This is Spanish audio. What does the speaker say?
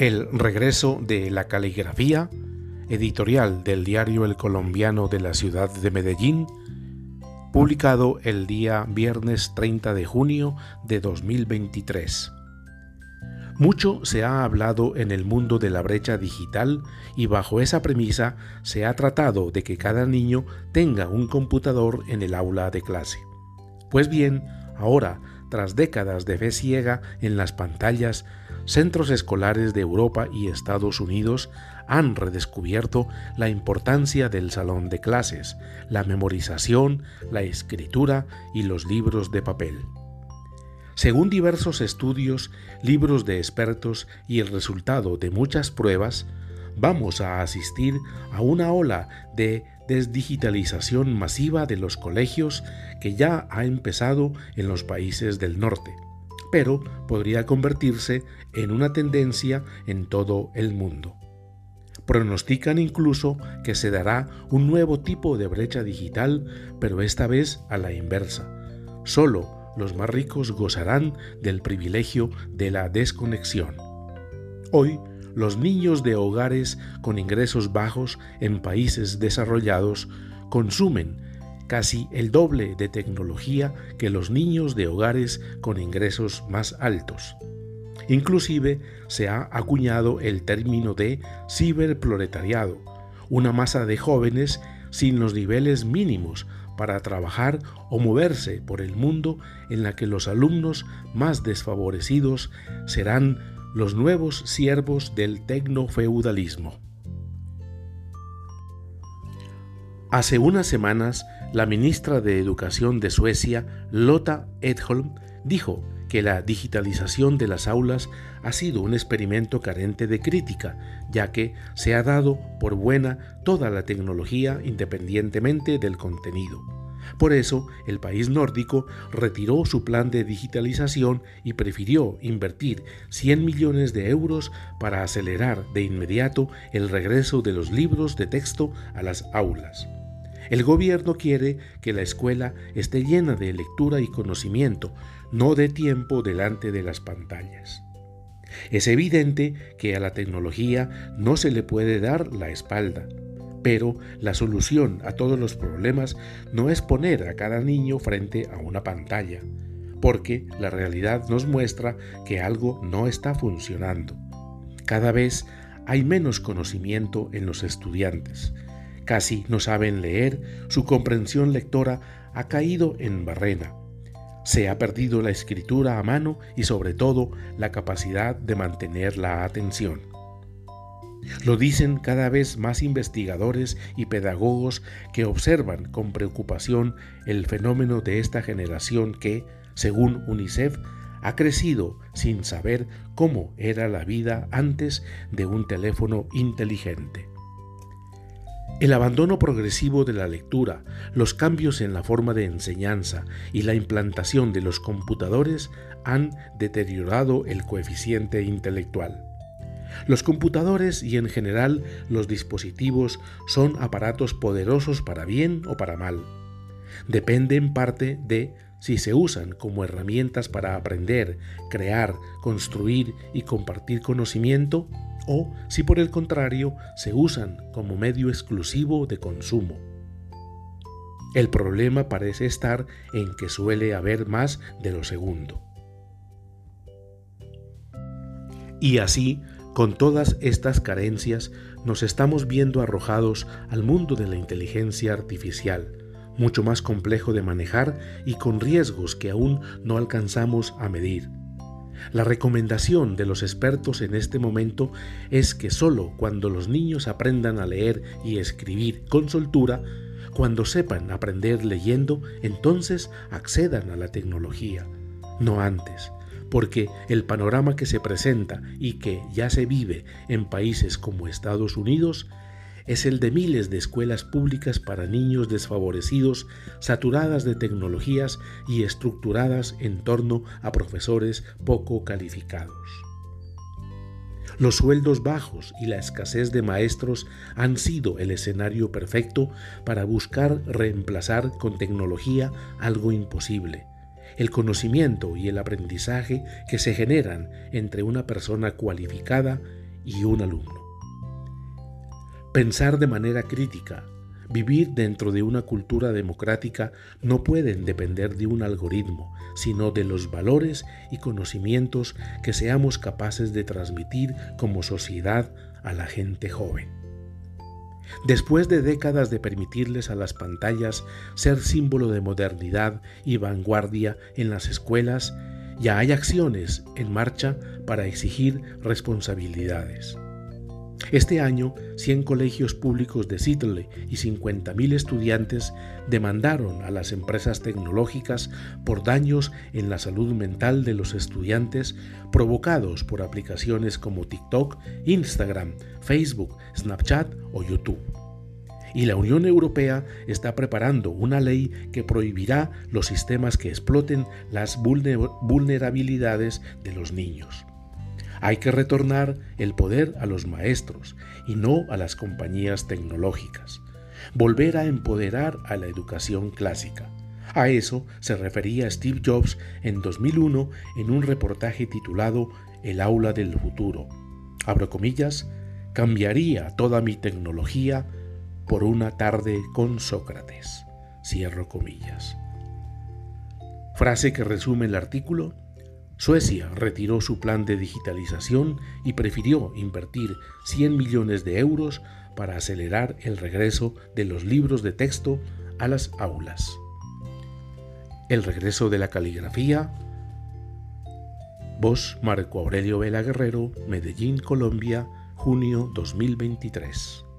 El regreso de la caligrafía, editorial del diario El Colombiano de la ciudad de Medellín, publicado el día viernes 30 de junio de 2023. Mucho se ha hablado en el mundo de la brecha digital y bajo esa premisa se ha tratado de que cada niño tenga un computador en el aula de clase. Pues bien, ahora, tras décadas de fe ciega en las pantallas, centros escolares de Europa y Estados Unidos han redescubierto la importancia del salón de clases, la memorización, la escritura y los libros de papel. Según diversos estudios, libros de expertos y el resultado de muchas pruebas, vamos a asistir a una ola de desdigitalización masiva de los colegios que ya ha empezado en los países del norte pero podría convertirse en una tendencia en todo el mundo. Pronostican incluso que se dará un nuevo tipo de brecha digital, pero esta vez a la inversa. Solo los más ricos gozarán del privilegio de la desconexión. Hoy, los niños de hogares con ingresos bajos en países desarrollados consumen casi el doble de tecnología que los niños de hogares con ingresos más altos. Inclusive se ha acuñado el término de ciberproletariado, una masa de jóvenes sin los niveles mínimos para trabajar o moverse por el mundo en la que los alumnos más desfavorecidos serán los nuevos siervos del tecnofeudalismo. Hace unas semanas la ministra de Educación de Suecia, Lotta Edholm, dijo que la digitalización de las aulas ha sido un experimento carente de crítica, ya que se ha dado por buena toda la tecnología independientemente del contenido. Por eso, el país nórdico retiró su plan de digitalización y prefirió invertir 100 millones de euros para acelerar de inmediato el regreso de los libros de texto a las aulas. El gobierno quiere que la escuela esté llena de lectura y conocimiento, no de tiempo delante de las pantallas. Es evidente que a la tecnología no se le puede dar la espalda, pero la solución a todos los problemas no es poner a cada niño frente a una pantalla, porque la realidad nos muestra que algo no está funcionando. Cada vez hay menos conocimiento en los estudiantes, Casi no saben leer, su comprensión lectora ha caído en barrena. Se ha perdido la escritura a mano y sobre todo la capacidad de mantener la atención. Lo dicen cada vez más investigadores y pedagogos que observan con preocupación el fenómeno de esta generación que, según UNICEF, ha crecido sin saber cómo era la vida antes de un teléfono inteligente. El abandono progresivo de la lectura, los cambios en la forma de enseñanza y la implantación de los computadores han deteriorado el coeficiente intelectual. Los computadores y en general los dispositivos son aparatos poderosos para bien o para mal. Depende en parte de si se usan como herramientas para aprender, crear, construir y compartir conocimiento o si por el contrario se usan como medio exclusivo de consumo. El problema parece estar en que suele haber más de lo segundo. Y así, con todas estas carencias, nos estamos viendo arrojados al mundo de la inteligencia artificial, mucho más complejo de manejar y con riesgos que aún no alcanzamos a medir. La recomendación de los expertos en este momento es que solo cuando los niños aprendan a leer y escribir con soltura, cuando sepan aprender leyendo, entonces accedan a la tecnología, no antes, porque el panorama que se presenta y que ya se vive en países como Estados Unidos es el de miles de escuelas públicas para niños desfavorecidos, saturadas de tecnologías y estructuradas en torno a profesores poco calificados. Los sueldos bajos y la escasez de maestros han sido el escenario perfecto para buscar reemplazar con tecnología algo imposible, el conocimiento y el aprendizaje que se generan entre una persona cualificada y un alumno. Pensar de manera crítica, vivir dentro de una cultura democrática no pueden depender de un algoritmo, sino de los valores y conocimientos que seamos capaces de transmitir como sociedad a la gente joven. Después de décadas de permitirles a las pantallas ser símbolo de modernidad y vanguardia en las escuelas, ya hay acciones en marcha para exigir responsabilidades. Este año, 100 colegios públicos de Seattle y 50.000 estudiantes demandaron a las empresas tecnológicas por daños en la salud mental de los estudiantes provocados por aplicaciones como TikTok, Instagram, Facebook, Snapchat o YouTube. Y la Unión Europea está preparando una ley que prohibirá los sistemas que exploten las vulnerabilidades de los niños. Hay que retornar el poder a los maestros y no a las compañías tecnológicas. Volver a empoderar a la educación clásica. A eso se refería Steve Jobs en 2001 en un reportaje titulado El aula del futuro. Abro comillas, cambiaría toda mi tecnología por una tarde con Sócrates. Cierro comillas. Frase que resume el artículo Suecia retiró su plan de digitalización y prefirió invertir 100 millones de euros para acelerar el regreso de los libros de texto a las aulas. El regreso de la caligrafía. Voz Marco Aurelio Vela Guerrero, Medellín, Colombia, junio 2023.